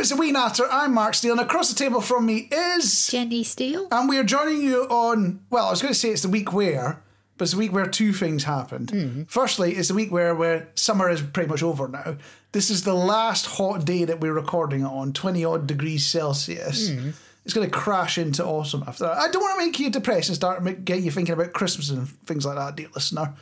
It's a wee natter. I'm Marc Steele, and across the table from me is. Jenny Steele. And we are joining you on. Well, I was going to say it's the week where, but it's the week where two things happened. Mm-hmm. Firstly, it's the week where, where summer is pretty much over now. This is the last hot day that we're recording it on, 20 odd degrees Celsius. Mm-hmm. It's going to crash into autumn after that. I don't want to make you depressed and start make, get you thinking about Christmas and things like that, dear listener.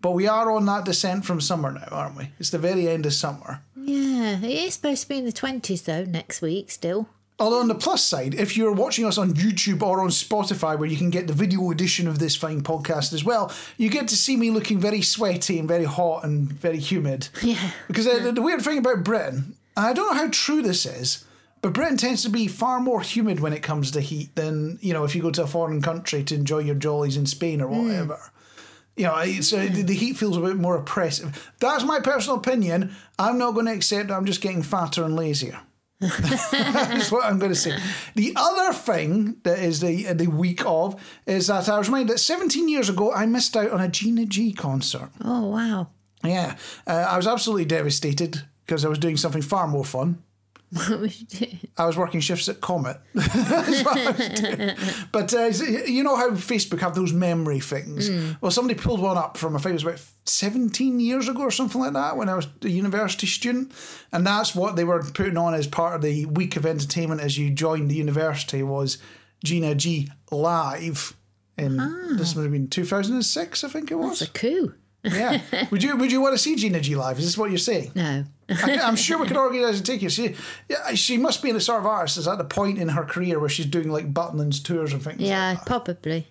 But we are on that descent from summer now, aren't we? It's the very end of summer. Yeah, it is supposed to be in the 20s though, next week still. Although on the plus side, if you're watching us on YouTube or on Spotify, where you can get the video edition of this fine podcast as well, you get to see me looking very sweaty and very hot and very humid. Yeah. Because uh, the, the weird thing about Britain, and I don't know how true this is, but Britain tends to be far more humid when it comes to heat than you know if you go to a foreign country to enjoy your jollies in Spain or whatever. You know, it's, uh, the heat feels a bit more oppressive. That's my personal opinion. I'm not going to accept. I'm just getting fatter and lazier. That's what I'm going to say. The other thing that is the the week of is that I was reminded that 17 years ago I missed out on a Gina G concert. Oh, wow. Yeah, uh, I was absolutely devastated because I was doing something far more fun. What was you doing? I was working shifts at Comet. That's what I was doing. But uh, you know how Facebook have those memory things? Well, somebody pulled one up from, I think it was about 17 years ago or something like that when I was a university student. And that's what they were putting on as part of the week of entertainment as you joined the university was Gina G live. In this would have been 2006, I think it was. It's a coup. Yeah. would you Would you want to see Gina G live? Is this what you're saying? No. I, I'm sure we could organise a ticket. She, yeah, she must be in the sort of artist that's at the point in her career where she's doing like Butlin's tours and things. Yeah, like probably.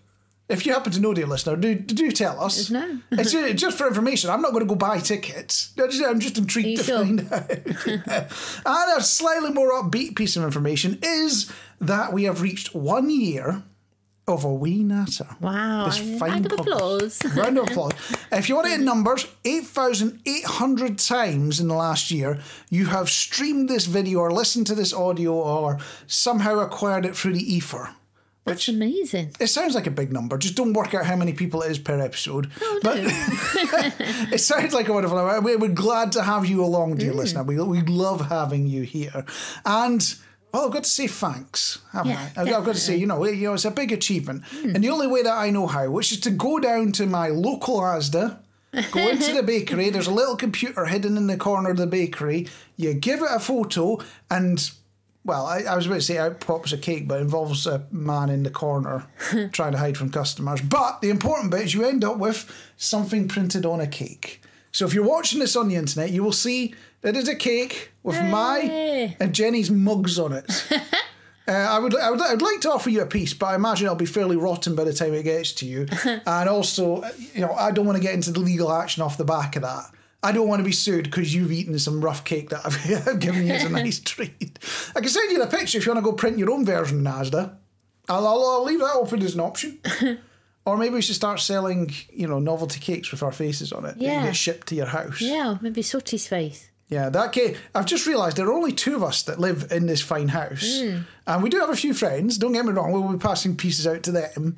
If you happen to know, dear listener, do do tell us. No. it's ju- just for information. I'm not going to go buy tickets. I just- I'm just intrigued to sure? find out. And a slightly more upbeat piece of information is that we have reached one year of a wee natter. Wow. This fine Round of applause. Round of applause. If you want it in numbers, 8,800 times in the last year, you have streamed this video or listened to this audio or somehow acquired it through the ether. That's amazing. It sounds like a big number. Just don't work out how many people it is per episode. Oh, but no. it sounds like a wonderful number. We- We're glad to have you along, Mm. dear listener. We, we love having you here. And, well, I've got to say thanks, haven't Yeah, I? I've, I've got to say, you know, you know, it's a big achievement. Hmm. And the only way that I know how, which is to go down to my local Asda, go into the bakery, there's a little computer hidden in the corner of the bakery, you give it a photo, and well, I, I was about to say out pops a cake, but it involves a man in the corner trying to hide from customers. But the important bit is you end up with something printed on a cake. So if you're watching this on the internet, you will see that there's a cake with my and Jenny's mugs on it. Uh, I would, I would, I would like to offer you a piece, but I imagine it'll be fairly rotten by the time it gets to you. and also, you know, I don't want to get into the legal action off the back of that. I don't want to be sued because you've eaten some rough cake that I've, I've given you as a nice treat. I can send you the picture if you want to go print your own version in Asda. I'll, I'll, I'll leave that open as an option. or maybe we should start selling, you know, novelty cakes with our faces on it. that you Yeah. get shipped to your house. Yeah, maybe Sooty's face. Yeah, that cake. I've just realised there are only two of us that live in this fine house, and we do have a few friends. Don't get me wrong; we'll be passing pieces out to them.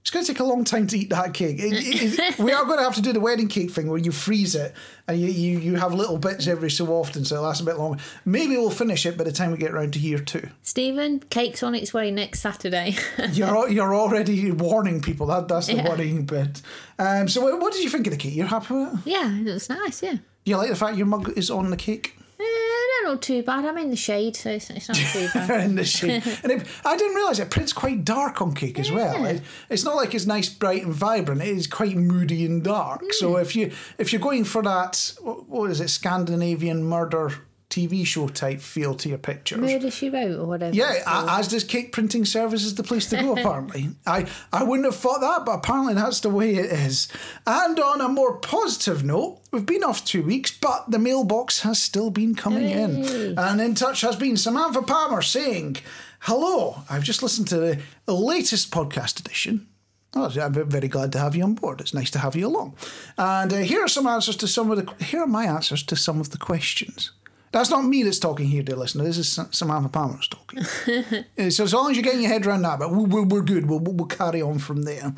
It's going to take a long time to eat that cake. It- it- we are going to have to do the wedding cake thing where you freeze it and you, you, you have little bits every so often, so it lasts a bit longer. Maybe we'll finish it by the time we get around to year two. Stephen, cake's on its way next Saturday. You're you're already warning people. That that's the Yeah. worrying bit. Um, so what, what did you think of the cake? You're happy with it? yeah, it looks nice, yeah. You like the fact your mug is on the cake? Eh, no, not too bad. I'm in the shade, so it's, it's not too bad. in the shade. and it, I didn't realise it prints quite dark on cake as well. Yeah. It, it's not like it's nice, bright, and vibrant. It is quite moody and dark. So Hmm. if you if you're going for that, what, what is it, Scandinavian murder TV show type feel to your pictures. Murder She Wrote or whatever. Yeah, Asda's cake printing service is the place to go. Apparently, I I wouldn't have thought that, but apparently that's the way it is. And on a more positive note, we've been off two weeks, but the mailbox has still been coming in, and in touch has been Samantha Palmer saying, "Hello, I've just listened to the latest podcast edition." Oh, I'm very glad to have you on board. It's nice to have you along. And uh, here are some answers to some of the. Here are my answers to some of the questions. That's not me that's talking here, dear listener. This is Sa- Samantha Palmer talking. So as long as you're getting your head around that, but we're, we're, good. We'll, we'll carry on from there.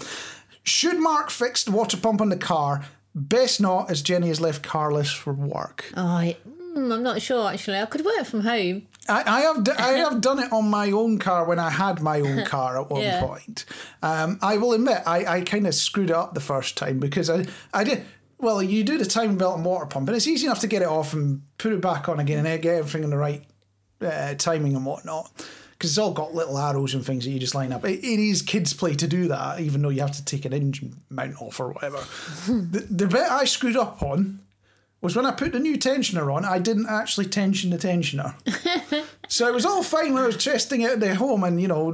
Should Mark fix the water pump on the car? Best not, as Jenny has left carless for work. Oh, I, mm, I'm not sure actually. I could work from home. I, I have d- I have done it on my own car when I had my own car at one Yeah. point. Um, I will admit I, I kind of screwed it up the first time because I I did well. You do the timing belt and water pump, and it's easy enough to get it off and put it back on again and get everything in the right uh, timing and whatnot. Because it's all got little arrows and things that you just line up. It, it is kids' play to do that, even though you have to take an engine mount off or whatever. the, the bit I screwed up on was when I put the new tensioner on, I didn't actually tension the tensioner. so it was all fine when I was testing it at the home and, you know,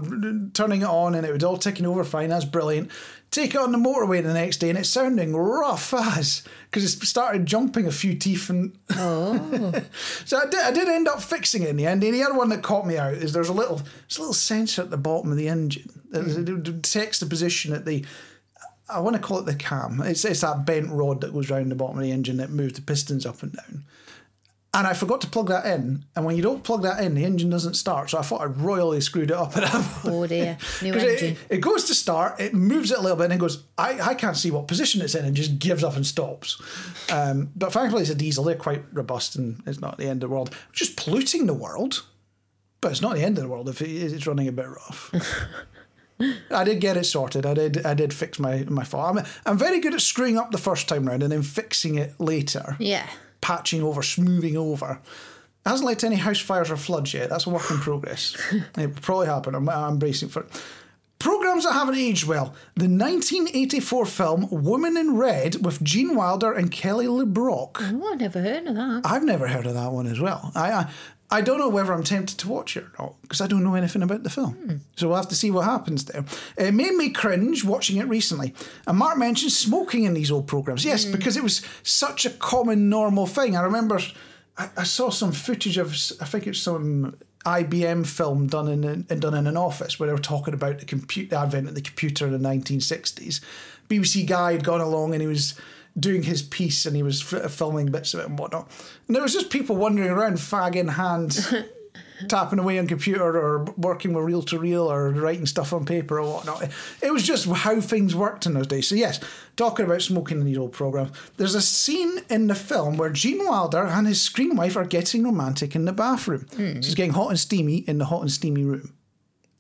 turning it on and it was all ticking over fine. That's brilliant. Take it on the motorway the next day and it's sounding rough as because it started jumping a few teeth and. Oh. so I did, I did end up fixing it in the end. And the other one that caught me out is there's a little, there's a little sensor at the bottom of the engine that hmm. detects the position at the I want to call it the cam. It's, it's that bent rod that goes round the bottom of the engine that moves the pistons up and down. And I forgot to plug that in. And when you don't plug that in, the engine doesn't start. So I thought I royally screwed it up at that point. Oh dear, new engine. It, it goes to start, it moves it a little bit, and then goes, I, I can't see what position it's in, and just gives up and stops. Um, but thankfully, it's a diesel. They're quite robust, and it's not the end of the world. It's just polluting the world, but it's not the end of the world if it, it's running a bit rough. I did get it sorted. I did. I did fix my my fault. I'm, I'm very good at screwing up the first time round and then fixing it later, Yeah. Patching over, smoothing over. It hasn't led to any house fires or floods yet. That's a work in progress. it will probably happen. I'm, I'm bracing for it. Programs that haven't aged well. The 1984 film Woman in Red with Gene Wilder and Kelly LeBrock. Oh, I never heard of that. I've never heard of that one as well. I I, I don't know whether I'm tempted to watch it or not because I don't know anything about the film. Hmm. So we'll have to see what happens there. It made me cringe watching it recently. And Mark mentioned smoking in these old programs. Yes, hmm. because it was such a common, normal thing. I remember I, I saw some footage of I think it's some. IBM film done in, in done in an office where they were talking about the compute the advent of the computer in the 1960s. BBC guy had gone along and he was doing his piece and he was f- filming bits of it and whatnot. And there was just people wandering around, fag in hand, tapping away on computer or working with reel to reel or writing stuff on paper or whatnot. It was just how things worked in those days. So yes, talking about smoking in these old programs. There's a scene in the film where Gene Wilder and his screen wife are getting romantic in the bathroom. Hmm. She's getting hot and steamy in the hot and steamy room.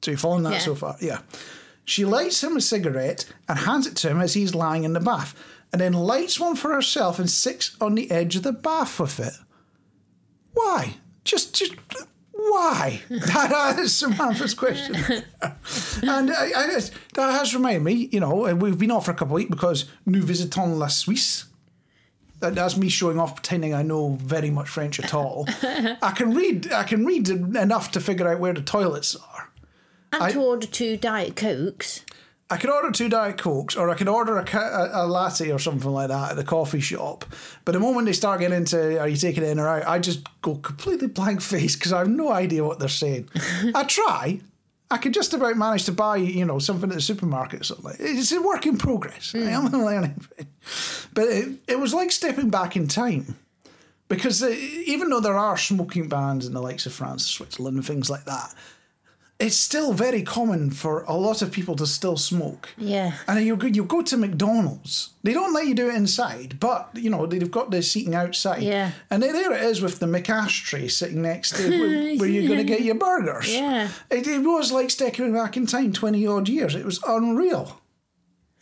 So you're following that Yeah. so far? Yeah. She lights him a cigarette and hands it to him as he's lying in the bath, and then lights one for herself and sits on the edge of the bath with it. Why? Just, just why? that is Samantha's question. and uh, I, I, that has reminded me, you know, uh, we've been off for a couple of weeks because nous visitons la Suisse. That- That's me showing off, pretending I know very much French at all. I can read. I can read enough to figure out where the toilets are. And to order two Diet Cokes. I could order two Diet Cokes or I could order a, a, a latte or something like that at the coffee shop. But the moment they start getting into, are you taking it in or out, I just go completely blank face because I have no idea what they're saying. I try. I could just about manage to buy, you know, something at the supermarket or something. like- It's a work in progress. I am learning. But it, it was like stepping back in time. Because uh, even though there are smoking bans in the likes of France, Switzerland, and things like that, it's still very common for a lot of people to still smoke. Yeah. And you go, you go to McDonald's. They don't let you do it inside, but you know they've got the seating outside. Yeah. And there it is with the McAshtray sitting next to where, where you're going to get your burgers. Yeah. It, it was like stepping back in time twenty odd years. It was unreal.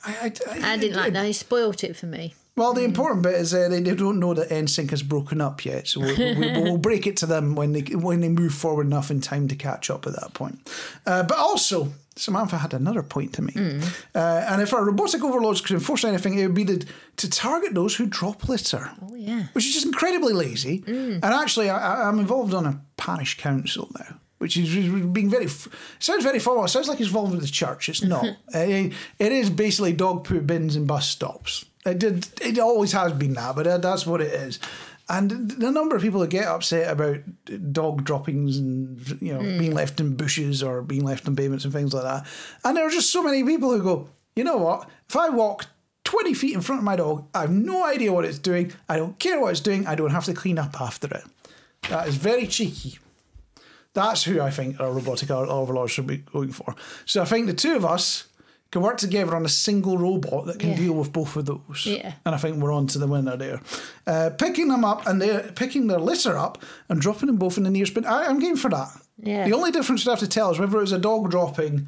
I, I, I didn't like that. He spoilt it for me. Well, the important bit is uh, they, they don't know that NSYNC has broken up yet, so we'll, we, we'll break it to them when they when they move forward enough in time to catch up at that point. Uh, but also, Samantha had another point to make, uh, and if our robotic overlords could enforce anything, it would be the, to target those who drop litter, Oh, yeah. which is just incredibly lazy. And actually, I, I'm involved on a parish council now. Which is being very sounds very formal. It sounds like it's involved with the church. It's not. Uh, it is basically dog poo bins and bus stops. It did. It always has been that, but that's what it is. And the number of people that get upset about dog droppings and you know hmm. being left in bushes or being left in pavements and things like that, and there are just so many people who go, you know what? If I walk 20 feet in front of my dog, I have no idea what it's doing. I don't care what it's doing. I don't have to clean up after it. That is very cheeky. That's who I think our robotic overlords should be going for. So I think the two of us can work together on a single robot that can Yeah. deal with both of those. Yeah. And I think we're on to the winner there. Uh, picking them up and they're picking their litter up and dropping them both in the nearest bin. I, I'm game for that. Yeah. The only difference we have to tell is whether it was a dog dropping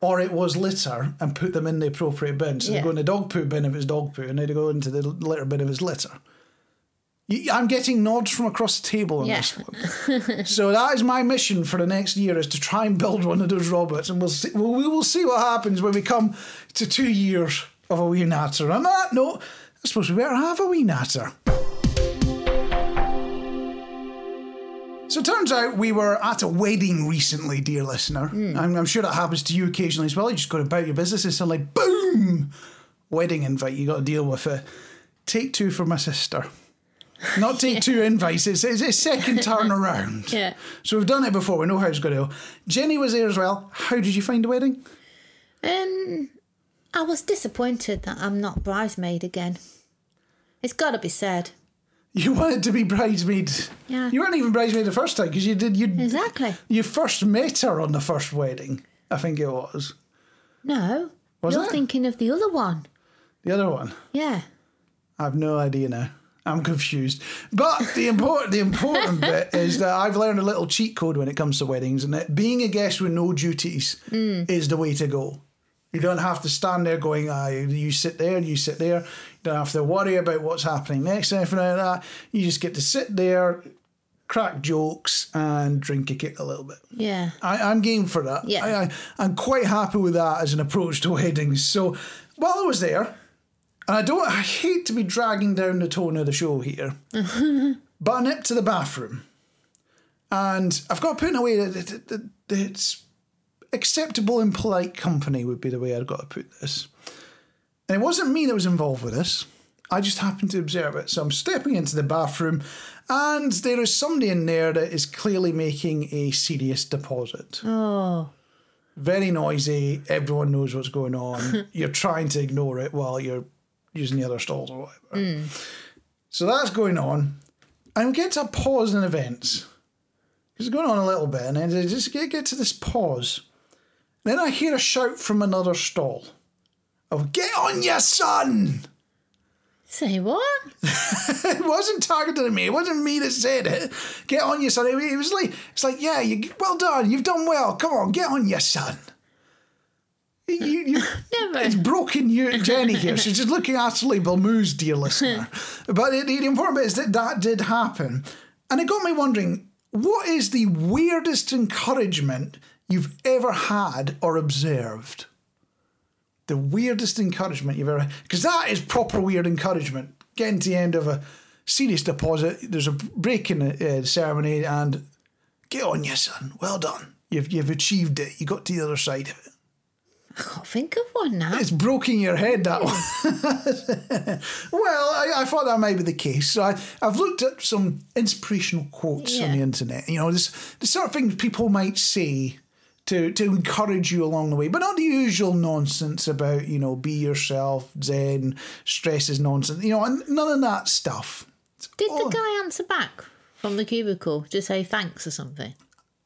or it was litter and put them in the appropriate bin. So Yeah. they go in the dog poo bin if it's dog poo and they go into the litter bin if it's litter. I'm getting nods from across the table on Yeah. this one. so that is my mission for the next year is to try and build one of those robots and we'll see, well, we will see what happens when we come to two years of a wee natter. On that note, I suppose we better have a wee natter. So it turns out we were at a wedding recently, dear listener. Hmm. I'm, I'm sure that happens to you occasionally as well. You just go about your business and suddenly, boom, wedding invite you got to deal with it. Take two for my sister. Not take two invites, it's, it's a second turn around. Yeah. So we've done it before, we know how it's going to go. Jenny was there as well. How did you find the wedding? Um, I was disappointed that I'm not bridesmaid again. It's got to be said. You wanted to be bridesmaid. Yeah. You weren't even bridesmaid the first time because you did. You Exactly. you first met her on the first wedding. I think it was No. Was You're it? thinking of the other one. the other one. Yeah. I have no idea now. I'm confused. But the important the important bit is that I've learned a little cheat code when it comes to weddings, and that being a guest with no duties is the way to go. You don't have to stand there going, ah, you sit there you sit there. You don't have to worry about what's happening next and everything like that. You just get to sit there, crack jokes, and drink a kick a little bit. Yeah. I, I'm game for that. Yeah. I, I, I'm quite happy with that as an approach to weddings. So while I was there, and I don't, I hate to be dragging down the tone of the show here, but I nipped to the bathroom, and I've got to put in a way that it's acceptable in polite company would be the way I've got to put this. And it wasn't me that was involved with this. I just happened to observe it. So I'm stepping into the bathroom, and there is somebody in there that is clearly making a serious deposit. Oh. Very noisy. Everyone knows what's going on. you're trying to ignore it while you're using the other stalls or whatever. Mm. So that's going on. And we get to a pause in events. It's going on a little bit, and then I just get, get to this pause. Then I hear a shout from another stall of, Get on your son! Say what? it wasn't targeted at me. It wasn't me that said it. Get on your son. It, it was like it's like yeah, you well done. You've done well. Come on, get on your son. You, you, Never. it's broken you, Jenny here. She's just looking utterly bemused, dear listener. but the, the important bit is that that did happen, and it got me wondering: what is the weirdest encouragement you've ever had or observed? the weirdest encouragement you've ever because that is proper weird encouragement getting to the end of a serious deposit there's a break in the uh, ceremony and get on you son well done you've, you've achieved it you got to the other side of it I can't think of one now. it's broken your head that one well I, I thought that might be the case so I, I've looked at some inspirational quotes on the internet you know this the sort of things people might say to, to encourage you along the way, but not the usual nonsense about, you know, be yourself, zen, stress is nonsense, you know, and none of that stuff. Did Oh. the guy answer back from the cubicle to say thanks or something?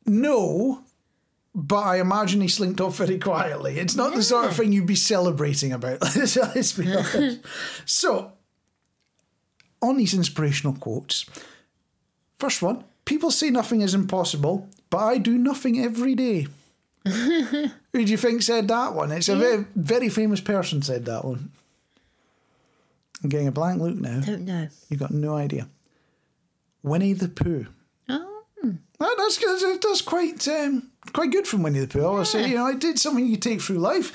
No, but I imagine he slinked off very quietly. It's not the sort of thing you'd be celebrating about. Let's, be honest. so, on these inspirational quotes, first one people say nothing is impossible, but I do nothing every day. Who do you think said that one? It's a very, very famous person said that one. I'm getting a blank look now. Don't know. You've got no idea. Winnie the Pooh. Oh, that's that's, that's quite um, quite good from Winnie the Pooh. I always say, you know, I did something you take through life.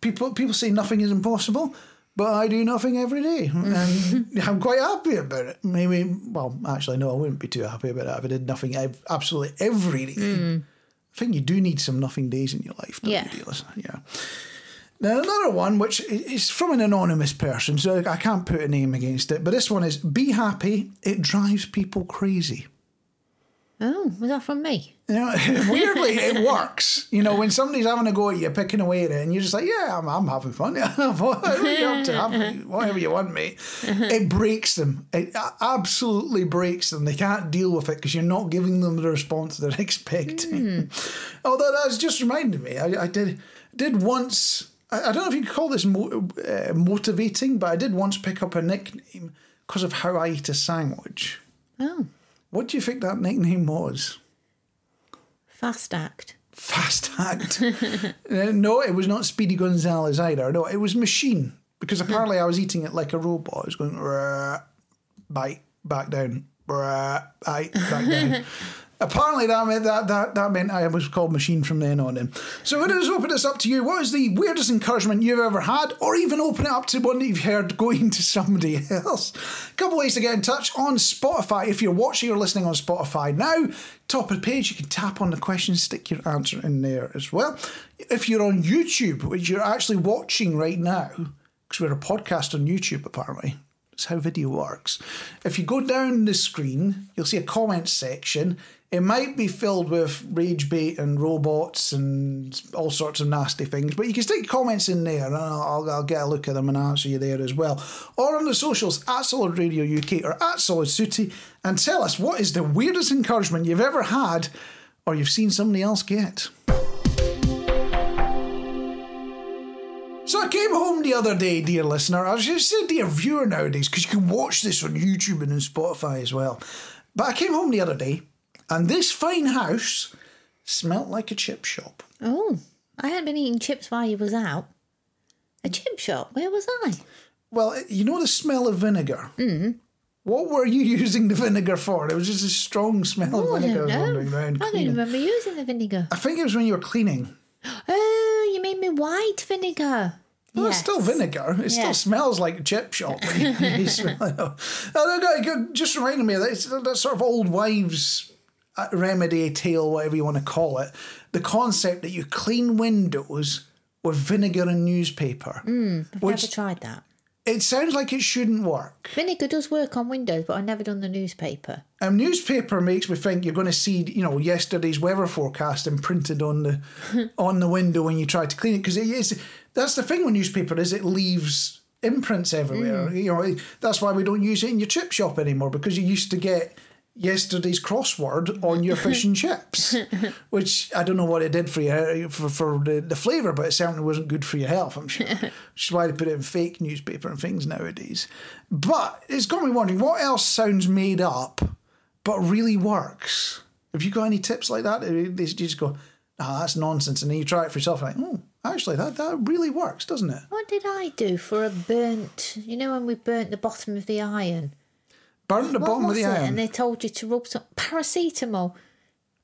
People people say nothing is impossible, but I do nothing every day, and I'm quite happy about it. Maybe, well, actually, no, I wouldn't be too happy about it if I did nothing ev- absolutely every day. Hmm. I think you do need some nothing days in your life, don't Yeah. you? Yeah. Now another one, which is from an anonymous person, so I can't put a name against it, but this one is: "Be happy. It drives people crazy." Oh, was that from me? You know, weirdly, it works. You know, when somebody's having a go at you, picking away at it, and you're just like, "Yeah, I'm, I'm having fun. What are you up to? Have, whatever you want, mate." It breaks them. It absolutely breaks them. They can't deal with it because you're not giving them the response they're expecting. Although that's just reminded me, I, I did did once I, I don't know if you could call this mo- uh, motivating, but I did once pick up a nickname because of how I eat a sandwich. Oh, What do you think that nickname was? fast act. Fast Act. Uh, no, it was not Speedy Gonzales either. No, it was Machine because apparently I was eating it like a robot. I was going "Rah, bite back down, bite back down. Apparently that meant that, that that meant I was called Machine from then on in. So going to open this up to you. What is the weirdest encouragement you've ever had, or even open it up to one that you've heard going to somebody else? A couple ways to get in touch on Spotify. If you're watching or listening on Spotify now, top of the page you can tap on the question, stick your answer in there as well. If you're on YouTube, which you're actually watching right now, because we're a podcast on YouTube apparently. That's how video works. If you go down the screen, you'll see a comment section. It might be filled with rage bait and robots and all sorts of nasty things, but you can stick comments in there and I'll, I'll, I'll get a look at them and answer you there as well. Or on the socials at Solid Radio UK or at Solid Sooty and tell us what is the weirdest encouragement you've ever had or you've seen somebody else get. I the other day, dear listener. I was just say dear viewer nowadays because you can watch this on YouTube and on Spotify as well. But I came home the other day, and this fine house smelt like a chip shop. Oh, I hadn't been eating chips while you was out. A chip shop? Where was I? Well, you know the smell of vinegar. Mm. What were you using the vinegar for? It was just a strong smell Oh, of I vinegar don't know. wandering around I don't remember using the vinegar. I think it was when you were cleaning. Oh, you made me white vinegar? Well, it's still vinegar. It still smells like a chip shop. When you, you smell it. Oh, no, no, just reminded me of that, it's that sort of old wives' uh, remedy tale, whatever you want to call it. The concept that you clean windows with vinegar and newspaper. I've Which- never tried that. It sounds like it shouldn't work. Vinegar does work on windows, but I've never done the newspaper. Um, newspaper makes me think you're going to see, you know, yesterday's weather forecast imprinted on the on the window when you try to clean it because it is. That's the thing with newspaper is it leaves imprints everywhere. You know, that's why we don't use it in your chip shop anymore because you used to get yesterday's crossword on your fish and chips, which I don't know what it did for you for, for the, the flavour, but it certainly wasn't good for your health. I'm sure, which is why they put it in fake newspaper and things nowadays. But it's got me wondering what else sounds made up but really works. Have you got any tips like that? They just go, ah, that's nonsense, and then you try it for yourself, like, oh, actually, that that really works, doesn't it? What did I do for a burnt? You know when we burnt the bottom of the iron. Burn the What bottom of the it? iron. And they told you to rub some paracetamol.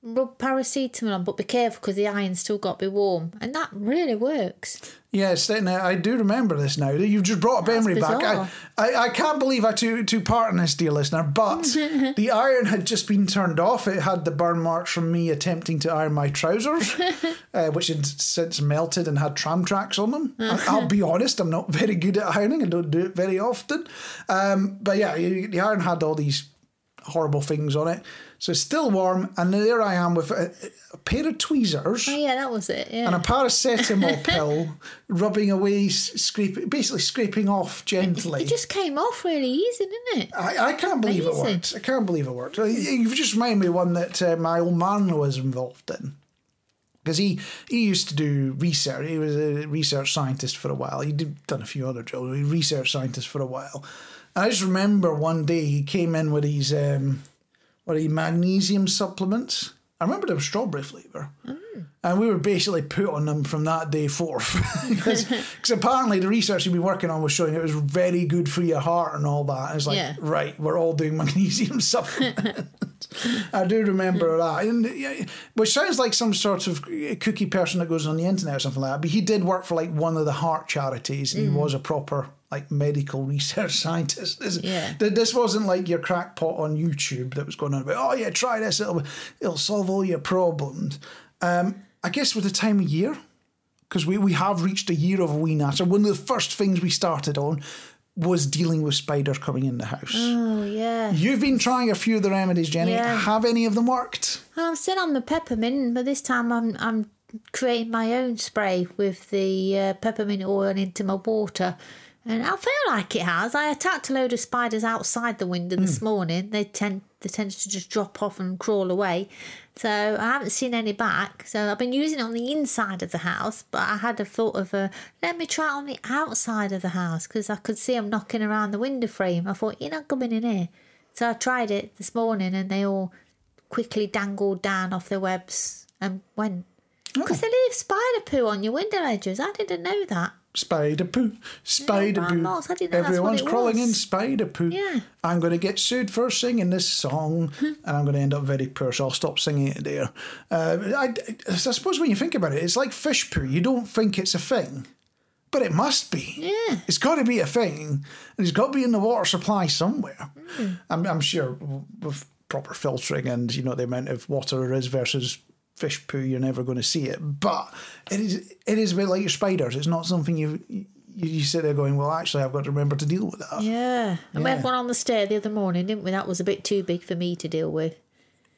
Rub paracetamol on, but be careful because the iron's still got to be warm, and that really works. Yes, uh, I do remember this now. You've just brought a memory back. I. I, I can't believe I took, took part in this, dear listener, but the iron had just been turned off. It had the burn marks from me attempting to iron my trousers, uh, which had since melted and had tram tracks on them. I, I'll be honest, I'm not very good at ironing. I don't do it very often. Um, but yeah, the iron had all these horrible things on it. So it's still warm, and there I am with a, a pair of tweezers Oh yeah, that was it. Yeah. and a paracetamol pill rubbing away, scraping, basically scraping off gently. it just came off really easy, didn't it? I, I can't believe it Amazing. worked. I can't believe it worked. You've just reminded me of one that uh, my old man was involved in. Because he, he used to do research. He was a research scientist for a while. He did done a few other jobs. He research scientist for a while. I just remember one day he came in with these um, what are magnesium supplements. I remember they were strawberry flavour. And we were basically put on them from that day forth. Because apparently the research he'd been working on was showing it was very good for your heart and all that. And it's like, Yeah. right, we're all doing magnesium supplements. I do remember that. And, yeah, which sounds like some sort of cookie person that goes on the internet or something like that. But he did work for like one of the heart charities and he was a proper like medical research scientist. This, Yeah. this wasn't like your crackpot on YouTube that was going on about, oh yeah, try this, it'll, it'll solve all your problems. Um, I guess with the time of year, because we, we have reached a year of wee natter, one of the first things we started on was dealing with spiders coming in the house. Oh yeah. You've been trying a few of the remedies, Jenny. Yeah. Have any of them worked? I'm still on the peppermint, but this time I'm I'm creating my own spray with the uh, peppermint oil into my water, And I feel like it has. I attacked a load of spiders outside the window this hmm. morning. They tend they tend to just drop off and crawl away. So I haven't seen any back. So I've been using it on the inside of the house, but I had a thought of a let me try it on the outside of the house because I could see them knocking around the window frame. I thought you're not coming in here. So I tried it this morning, and they all quickly dangled down off their webs and went. Because hmm. they leave spider poo on your window edges. I didn't know that. Spider poo, spider Yeah, poo. Marmots, I didn't know that's what Everyone's crawling in was. spider poo. Yeah. I'm going to get sued for singing this song, and I'm going to end up very poor, so I'll stop singing it there. Uh, I, I suppose when you think about it, it's like fish poo. You don't think it's a thing, but it must be. Yeah. It's got to be a thing, and it's got to be in the water supply somewhere. Hmm. I'm, I'm sure with proper filtering and you know the amount of water there is versus fish poo, you're never going to see it. But it is it is a bit like your spiders. It's not something you you, you sit there going, well, actually, I've got to remember to deal with that. Yeah. And we Yeah. had one on the stair the other morning, didn't we? That was a bit too big for me to deal with.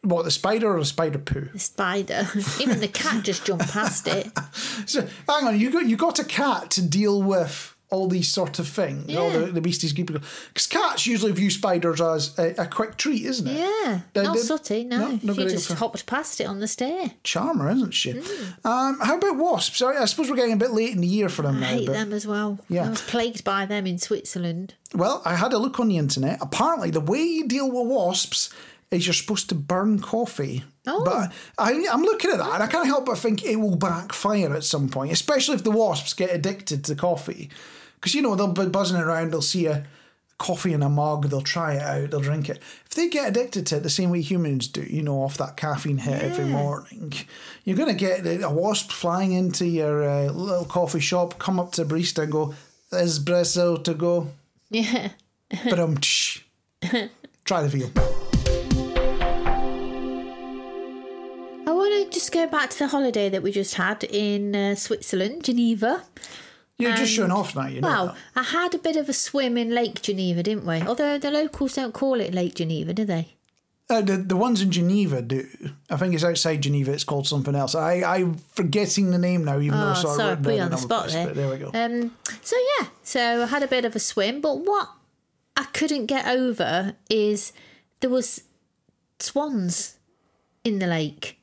What the spider or the spider poo? The spider. Even the cat just jumped past it. So hang on, you got you got a cat to deal with all these sort of things, all the, Yeah. the beasties because cats usually view spiders as a, a quick treat, isn't it? Yeah. They not sooty, no. no, she just hopped past it on the stair. Charmer, isn't she? Mm. Um, how about wasps? I, I suppose we're getting a bit late in the year for them I now. hate but, them as well. Yeah. I was plagued by them in Switzerland. Well, I had a look on the internet. Apparently, the way you deal with wasps is you're supposed to burn coffee. Oh. But I, I'm looking at that and I can't help but think it will backfire at some point, especially if the wasps get addicted to coffee. Because, you know, they'll be buzzing around, they'll see a coffee in a mug, they'll try it out, they'll drink it. If they get addicted to it the same way humans do, you know, off that caffeine hit every morning, you're going to get a wasp flying into your uh, little coffee shop, come up to a barista and go, espresso to go. Yeah. But um, try the feel. I want to just go back to the holiday that we just had in uh, Switzerland, Geneva. You're just showing off now, you know. Well, that. I had a bit of a swim in Lake Geneva, didn't we? Although the locals don't call it Lake Geneva, do they? Uh, the the ones in Geneva do. I think it's outside Geneva. It's called something else. I I'm forgetting the name now, even though I Oh, saw sorry, written put you on the spot place, there. but there we go. Um, so yeah, so I had a bit of a swim, but what I couldn't get over is there was swans in the lake,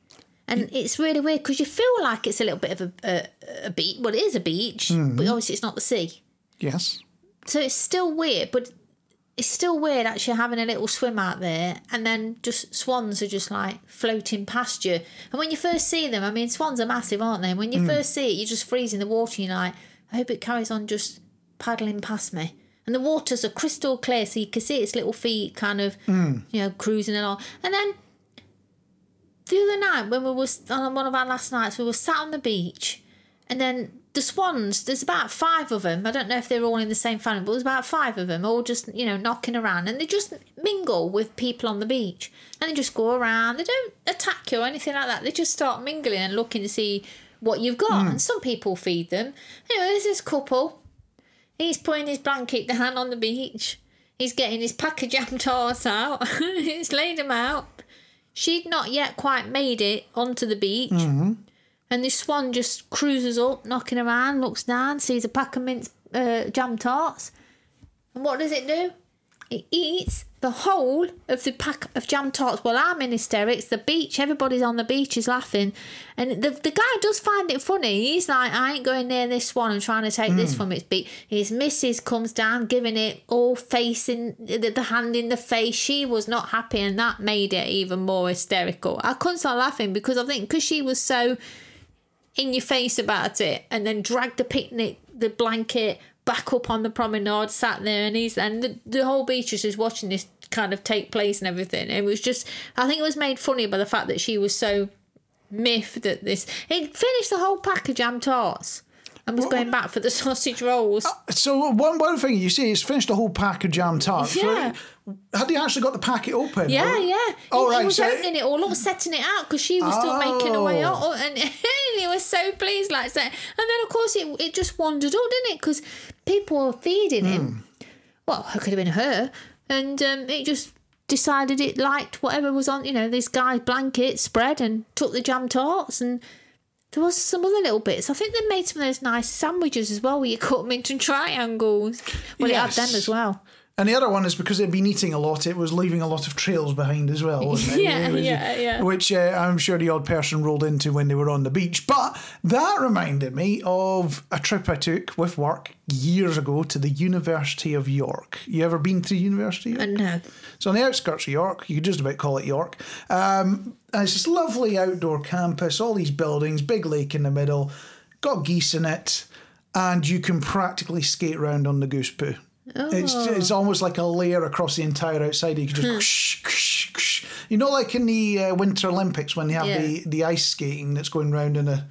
and it's really weird because you feel like it's a little bit of a a, a beach. Well, it is a beach, Mm-hmm. but obviously it's not the sea. yes. So it's still weird, but it's still weird actually having a little swim out there and then just swans are just like floating past you. And when you first see them, I mean, swans are massive, aren't they? And when you first see it, you're just freezing the water and you're like, I hope it carries on just paddling past me. And the waters are crystal clear, so you can see its little feet kind of, you know, cruising along. And then the other night when we was on one of our last nights, we were sat on the beach, and then the swans. There's about five of them. I don't know if they're all in the same family, but there's about five of them, all just you know knocking around, and they just mingle with people on the beach, and they just go around. They don't attack you or anything like that. They just start mingling and looking to see what you've got. Hmm. And some people feed them. Anyway, there's this couple. He's putting his blanket down on the beach. He's getting his pack of jam tarts out. He's laid them out. She'd not yet quite made it onto the beach. And this swan just cruises up, knocking around, looks down, sees a pack of mince uh, jam tarts. And what does it do? It eats the whole of the pack of jam tarts. Well, I'm in hysterics. The beach, everybody's on the beach is laughing. And the, the guy does find it funny. He's like, I ain't going near this swan and trying to take this hmm. from its beak. His missus comes down, giving it all facing the, the hand in the face. She was not happy, and that made it even more hysterical. I couldn't stop laughing because I think because she was so in your face about it and then dragged the picnic the blanket back up on the promenade sat there and he's and the, the whole beach is just watching this kind of take place and everything. It was just i think it was made funny by the fact that she was so miffed at this. He finished the whole pack of jam tarts and was going back for the sausage rolls So one one thing you see is finished a whole pack of jam tarts. Yeah. Had he actually got the packet open? Yeah, Or- yeah. Oh, he, right, he was so- opening it all up, setting it out because she was still making her way Oh. up, and he was so pleased, like that. And then, of course, it it just wandered up, didn't it? Because people were feeding him. Hmm. Well, it could have been her, and um, it just decided it liked whatever was on, you know, this guy's blanket spread, and took the jam tarts and. There was some other little bits. I think they made some of those nice sandwiches as well, where you cut them into triangles. Well, Yes. it had them as well. And the other one is because they'd been eating a lot, it was leaving a lot of trails behind as well? Yeah, was- yeah, yeah. Which uh, I'm sure the odd person rolled into when they were on the beach. But that reminded me of a trip I took with work years ago to the University of York. You ever been to the University of York? No, So on the outskirts of York, you could just about call it York. Um, and it's this lovely outdoor campus, all these buildings, big lake in the middle, got geese in it, and you can practically skate around on the goose poo. It's it's almost like a layer across the entire outside. You can just whoosh, whoosh, whoosh. you know, like in the uh, Winter Olympics when they have Yeah. the, the ice skating that's going round in a,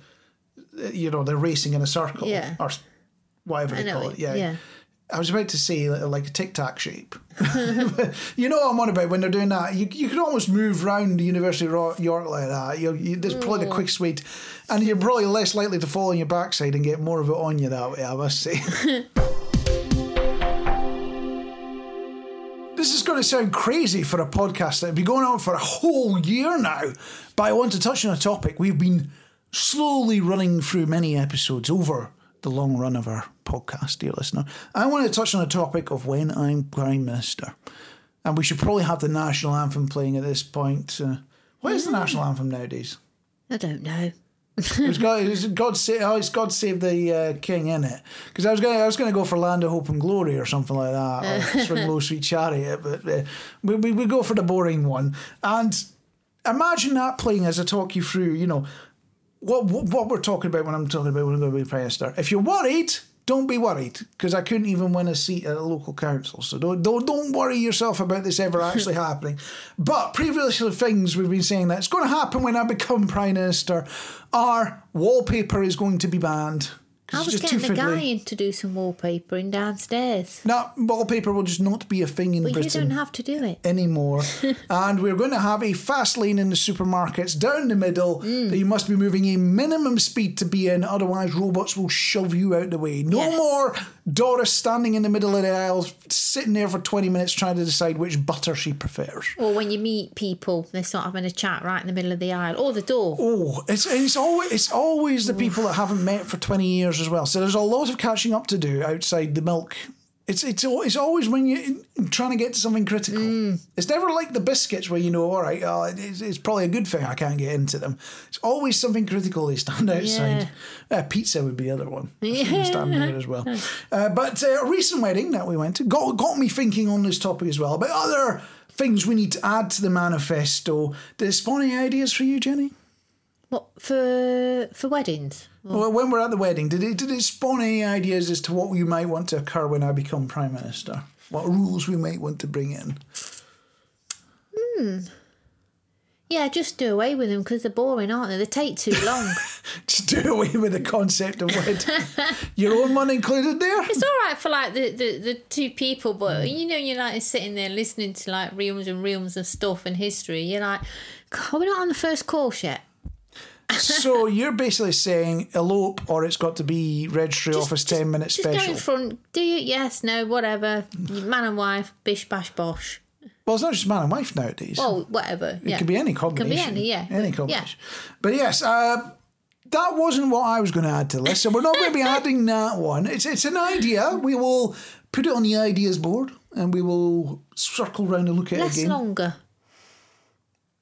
you know, they're racing in a circle Yeah. or whatever I they know call it. Yeah. yeah. I was about to say like a tic tac shape. you know what I'm on about when they're doing that. You, you could almost move round the University of York like that. You, you, that's probably the quickest way, to, and you're probably less likely to fall on your backside and get more of it on you that way. I must say. going to sound crazy for a podcast that has been going on for a whole year now, but I want to touch on a topic we've been slowly running through many episodes over the long run of our podcast, dear listener. I want to touch on a topic of when I'm Prime Minister. And we should probably have the national anthem playing at this point. Uh, what is the national anthem nowadays? I don't know. It's God, it's God save, oh, it's God save the uh, King in it. Because I was going, I was going to go for Land of Hope and Glory or something like that, or Swing Low, Sweet Chariot. But uh, we, we we go for the boring one. And imagine that playing as I talk you through. You know what what, what we're talking about when I'm talking about when I'm going to be prime minister. If you're worried. Don't be worried because I couldn't even win a seat at a local council. So don't don't don't worry yourself about this ever actually happening. But previous things we've been saying that it's going to happen when I become prime minister are wallpaper is going to be banned. I was getting a guy in to do some wallpapering downstairs. No, wallpaper will just not be a thing in But you don't have to do it. anymore. and we're going to have a fast lane in the supermarkets down the middle Mm. that you must be moving a minimum speed to be in, otherwise, robots will shove you out the way. No Yes. more Doris standing in the middle of the aisle, sitting there for 20 minutes trying to decide which butter she prefers. Or when you meet people, they're not having a chat right in the middle of the aisle or the door. Oh, it's it's always it's always the people that haven't met for twenty years as well. So there's a lot of catching up to do outside the milk. It's it's it's always when you're trying to get to something critical. Mm. It's never like the biscuits where you know, all right, oh, it's, it's probably a good thing I can't get into them. It's always something critical they stand outside. Uh, pizza would be the other one. Yeah. stand there as well. Uh, but uh, a recent wedding that we went to got got me thinking on this topic as well about other things we need to add to the manifesto. Did it spawn any ideas for you, Jenny? What for for weddings? Well, when we're at the wedding, did it did it spawn any ideas as to what you might want to occur when I become prime minister? What rules we might want to bring in? Hmm. Yeah, just do away with them because they're boring, aren't they? They take too long. Just do away with the concept of wedding. Your own one included there. it's all right for like the, the, the two people, but you know, you're like sitting there listening to like reams and reams of stuff and history. You're like, God, we're not on the first course yet. So you're basically saying elope, or it's got to be registry office ten minute Just go in front. Do you? Yes, no, whatever. Man and wife, bish bash bosh. well, it's not just man and wife nowadays. Oh, whatever. It could be any combination. It could be any, yeah. Any Yeah. combination. But yes, uh, that wasn't what I was going to add to the list. So we're not going to be adding that one. It's it's an idea. We will put it on the ideas board and we will circle round and look at Less it again. longer.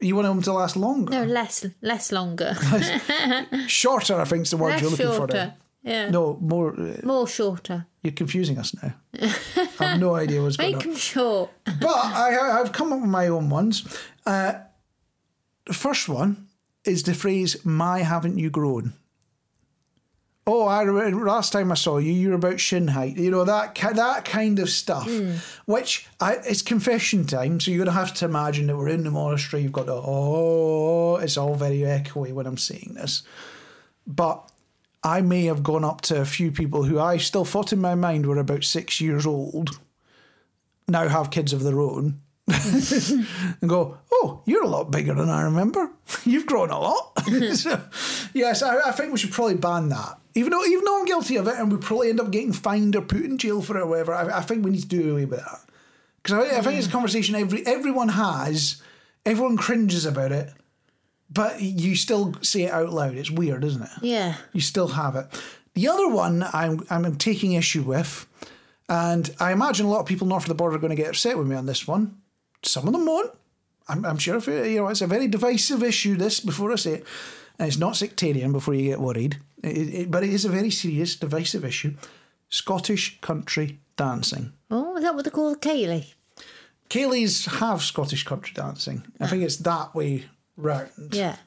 You want them to last longer? No, less, less longer. Shorter, I think, is the word less you're looking for. shorter. There. Yeah. No, more. Uh, More shorter. you're confusing us now. I have no idea what's going on. Make them short. But I, I've come up with my own ones. Uh, the first one is the phrase "My haven't you grown?" Oh, I remember last time I saw you, you were about shin height. You know that that kind of stuff. Hmm. Which I, it's confession time, so you're gonna have to imagine that we're in the monastery. You've got the oh, it's all very echoey when I'm saying this, but. I may have gone up to a few people who I still thought in my mind were about six years old, now have kids of their own, and go, "Oh, you're a lot bigger than I remember. You've grown a lot." so, yes, I, I think we should probably ban that. Even though, even though I'm guilty of it, and we probably end up getting fined or put in jail for it or whatever, I, I think we need to do away with that because I, I think it's a mm. conversation every everyone has. Everyone cringes about it, but you still say it out loud. It's weird, isn't it? Yeah. You still have it. The other one I'm I'm taking issue with, and I imagine a lot of people north of the border are going to get upset with me on this one. Some of them won't. I'm, I'm sure if it, you know it's a very divisive issue. This before I say it, and it's not sectarian. Before you get worried, it, it, but it is a very serious divisive issue. Scottish country dancing. Oh, is that what they call ceilidh? Ceilidhs have Scottish country dancing. I think ah. it's that way round. Yeah.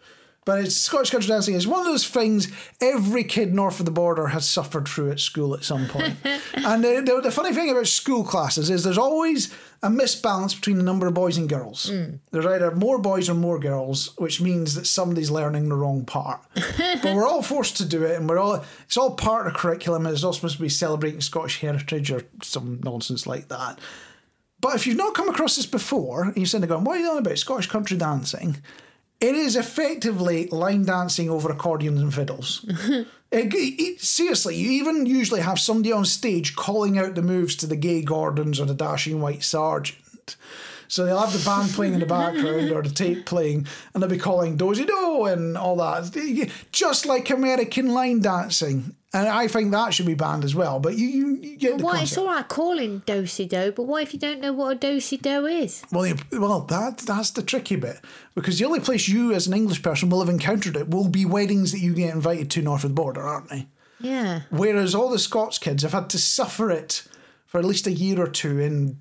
But it's Scottish country dancing is one of those things every kid north of the border has suffered through at school at some point. and the, the, the funny thing about school classes is there's always a misbalance between the number of boys and girls. Hmm. There's either more boys or more girls, which means that somebody's learning the wrong part. but we're all forced to do it, and we're all it's all part of the curriculum. And it's all supposed to be celebrating Scottish heritage or some nonsense like that. But if you've not come across this before, and you're sitting there going, what are you on about? Scottish country dancing. It is effectively line dancing over accordions and fiddles. It- it- seriously, you even usually have somebody on stage calling out the moves to the gay Gordons or the dashing white sergeant. So they'll have the band playing in the background or the tape playing, and they'll be calling do-si do and all that, just like American line dancing. And I think that should be banned as well. But you, you, you get the Well, concept. it's all right calling do-si do, but what if you don't know what a do-si do is? Well, you- well, that that's the tricky bit because the only place you, as an English person, will have encountered it will be weddings that you get invited to north of the border, aren't they? Yeah. Whereas all the Scots kids have had to suffer it for at least a year or two in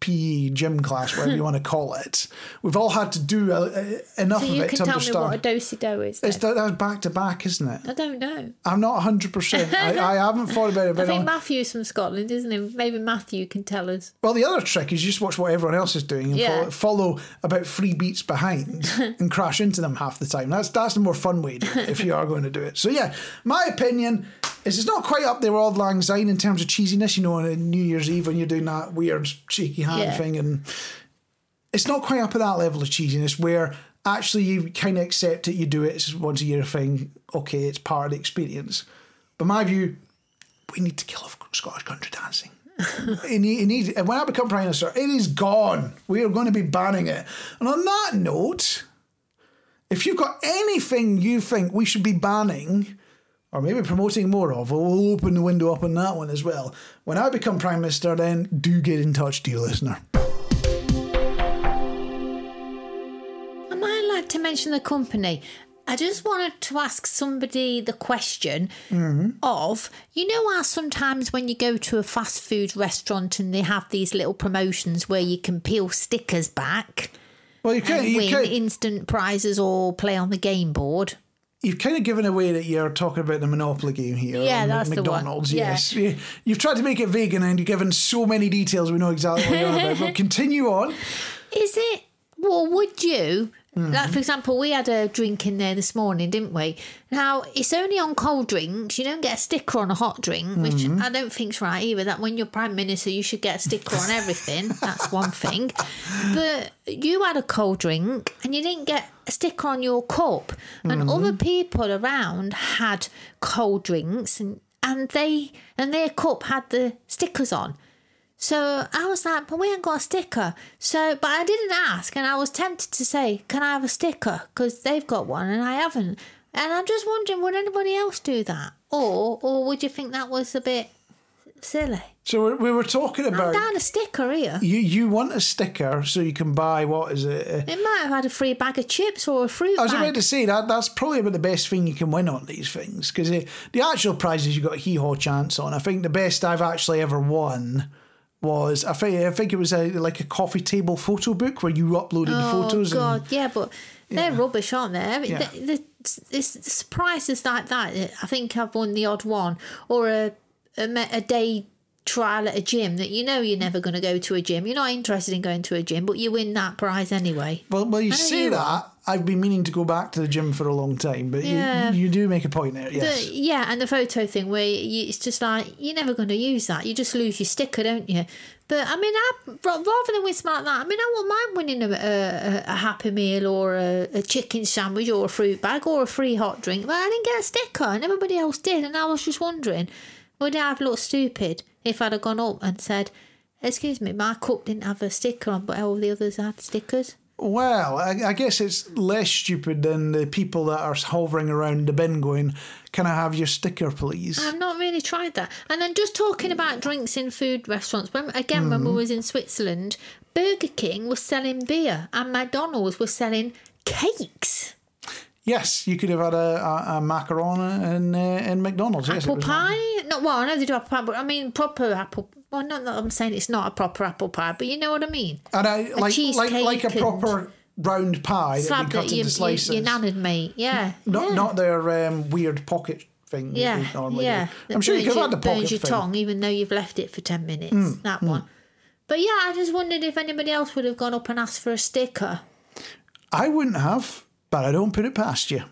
PE gym class, whatever you want to call it. We've all had to do uh, uh, enough So of you it can to tell me understand. what a do-si do is. it's that, that's back to back, isn't it? I don't know. I'm not 100%. I, I haven't thought about it. I think I'm- Matthew's from Scotland, isn't he? Maybe Matthew can tell us. Well, the other trick is you just watch what everyone else is doing and Yeah. follow, follow about three beats behind and crash into them half the time. That's that's the more fun way to do it if you are going to do it. So yeah, my opinion is it's not quite up there with Auld Lang Syne in terms of cheesiness. You know, on New Year's Eve when you're doing that weird shaky hand Yeah. thing, and it's not quite up at that level of cheesiness where actually you kind of accept it. You do it. It's once a year thing. Okay, it's part of the experience. But my view, we need to kill off Scottish country dancing. it, need, it needs, and when I become prime minister, it is gone. We are going to be banning it. And on that note, if you've got anything you think we should be banning, or maybe promoting more of, we'll open the window up on that one as well. When I become prime minister, then do get in touch, dear listener. Am I allowed to mention the company? I just wanted to ask somebody the question mm-hmm. of you know how sometimes when you go to a fast food restaurant and they have these little promotions where you can peel stickers back Well, you can, and you win can, instant prizes or play on the game board. You've kind of given away that you're talking about the Monopoly game here. Yeah, that's the one. McDonald's. Yeah. Yes, You- you've tried to make it vegan, and you've given so many details. We know exactly what you're on about. But continue on. Is it? Well, would you? Mm-hmm. Like, for example, we had a drink in there this morning, didn't we? Now, it's only on cold drinks. You don't get a sticker on a hot drink, which Mm-hmm. I don't think's right either. That when you're Prime Minister, you should get a sticker on everything. That's one thing. But you had a cold drink and you didn't get a sticker on your cup. And Mm-hmm. other people around had cold drinks and, and they and their cup had the stickers on. So I was like, but we ain't got a sticker. So, but I didn't ask, and I was tempted to say, can I have a sticker? Because they've got one and I haven't. And I'm just wondering, would anybody else do that, or or would you think that was a bit silly? So we- we were talking I'm about down a sticker here. you. You want a sticker so you can buy what is it? uh, It might have had a free bag of chips or a fruit I was bag. about to say that that's probably about the best thing you can win on these things because the actual prizes you got a hee haw chance on. I think the best I've actually ever won was I think I think it was a like a coffee table photo book where you uploaded the Oh photos. God, And, yeah, but they're rubbish, aren't they? I mean, Yeah. the, the, it's, it's surprises like that. I think I've won the odd one, or a a, a day trial at a gym that you know you're never going to go to a gym. You're not interested in going to a gym, but you win that prize anyway. well, well, you see that. I've been meaning to go back to the gym for a long time, but Yeah. you, you do make a point there. Yes. The, yeah, and the photo thing where you, it's just like you're never going to use that. You just lose your sticker, don't you? But I mean, I, rather than something like that, I mean, I wouldn't mind winning a, a, a Happy Meal or a, a chicken sandwich or a fruit bag or a free hot drink. But I didn't get a sticker, and everybody else did. And I was just wondering, would I have looked stupid if I'd have gone up and said, "Excuse me, my cup didn't have a sticker on, but all the others had stickers"? Well, I, I guess it's less stupid than the people that are hovering around the bin going, "Can I have your sticker, please?" I've not really tried that. And then just talking about drinks in food restaurants. When again, when we was in Switzerland, Burger King was selling beer and McDonald's was selling cakes. Yes, you could have had a, a, a macaron in uh, in McDonald's. Yes, apple was- pie? Not, well, I know they do apple pie, but I mean proper apple. Well, not that I'm saying it's not a proper apple pie, but you know what I mean. And I like like cheesecake like a proper round pie that you cut that you, into you, slices. you nannered me. Yeah. not yeah. not their um, weird pocket thing. Yeah, yeah. do. I'm sure you could have had the pocket your thing. Tongue, even though you've left it for ten minutes. that one. But yeah, I just wondered if anybody else would have gone up and asked for a sticker. I wouldn't have, but I don't put it past you.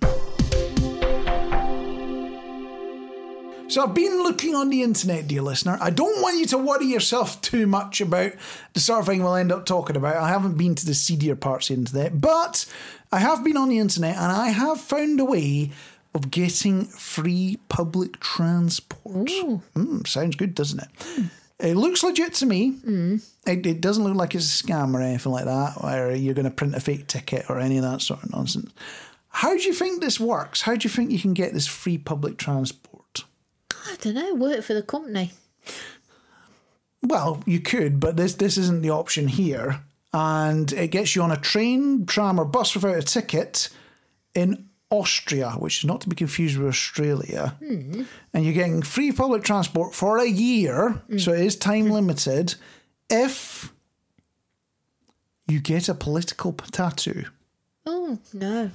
So I've been looking on the internet, dear listener. I don't want you to worry yourself too much about the sort of thing we'll end up talking about. I haven't been to the seedier parts of the internet, but I have been on the internet and I have found a way of getting free public transport. Mm, sounds good, doesn't it? It looks legit to me. It, it doesn't look like it's a scam or anything like that, where you're going to print a fake ticket or any of that sort of nonsense. How do you think this works? How do you think you can get this free public transport? I don't know. Work for the company. Well, you could, but this this isn't the option here, and it gets you on a train, tram, or bus without a ticket in Austria, which is not to be confused with Australia. Hmm. And you're getting free public transport for a year, hmm. so it is time limited. If you get a political tattoo, Oh no.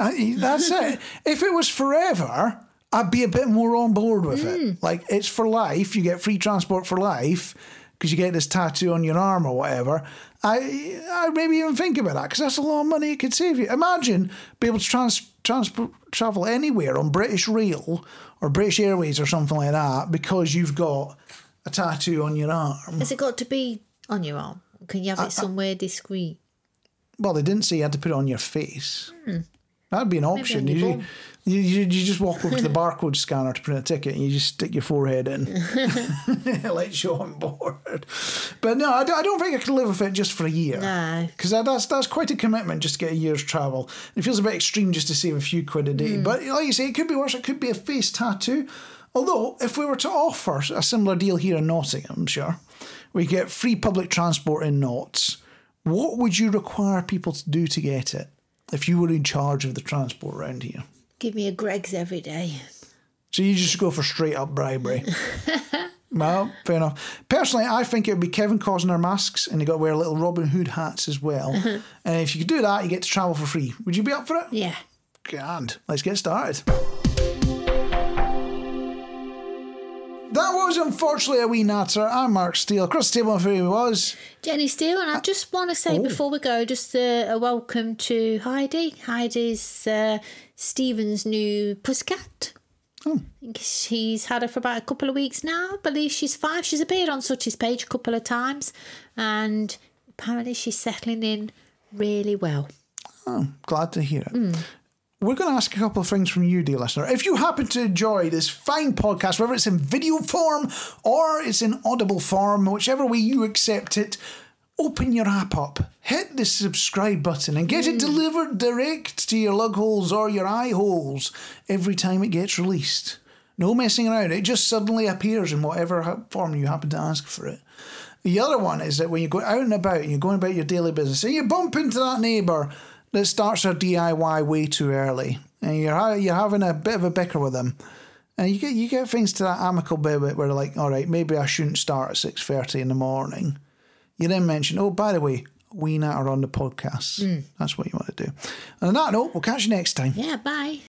I, that's it. If it was forever, I'd be a bit more on board with it. Mm. Like it's for life. You get free transport for life because you get this tattoo on your arm or whatever. I I maybe even think about that because that's a lot of money it could save you. Imagine being able to trans, transport travel anywhere on British Rail or British Airways or something like that because you've got a tattoo on your arm. Has it got to be on your arm? Can you have it somewhere discreet? Well, they didn't say you had to put it on your face. Hmm. That'd be an option. You, you, you, you just walk over to the barcode scanner to print a ticket and you just stick your forehead in. it lets you on board. But no, I don't, I don't think I could live with it just for a year. No. Because that, that's, that's quite a commitment just to get a year's travel. It feels a bit extreme just to save a few quid a day. Hmm. But like you say, it could be worse. It could be a face tattoo. Although, if we were to offer a similar deal here in Nottingham, I'm sure, we get free public transport in Notts, what would you require people to do to get it if you were in charge of the transport around here? Give me a Greggs every day. So you just go for straight up bribery. well, fair enough. Personally, I think it would be Kevin Costner masks and you got to wear little Robin Hood hats as well. and if you could do that, you get to travel for free. Would you be up for it? Yeah. Grand. Let's get started. That was unfortunately a wee natter. I'm Marc Steele. Across the table from me was. Jenny Steele, and I uh, just want to say oh. before we go, just a, a welcome to Heidi. Heidi's uh, Stephen's new pussycat. Oh. I think she's had her for about a couple of weeks now. I believe she's five. She's appeared on Sutty's page a couple of times, and apparently she's settling in really well. Oh, glad to hear it. Hmm. We're going to ask a couple of things from you, dear listener. If you happen to enjoy this fine podcast, whether it's in video form or it's in audible form, whichever way you accept it, open your app up, hit the subscribe button, and get it mm. delivered direct to your lug holes or your eye holes every time it gets released. No messing around. It just suddenly appears in whatever form you happen to ask for it. The other one is that when you go out and about and you're going about your daily business and you bump into that neighbour that starts their DIY way too early and you're you're having a bit of a bicker with them, and you get you get things to that amicable bit where they're like, all right, maybe I shouldn't start at six thirty in the morning. You then mention, oh, by the way, we now are on the podcast. Hmm. That's what you want to do. And on that note, we'll catch you next time. Yeah, bye.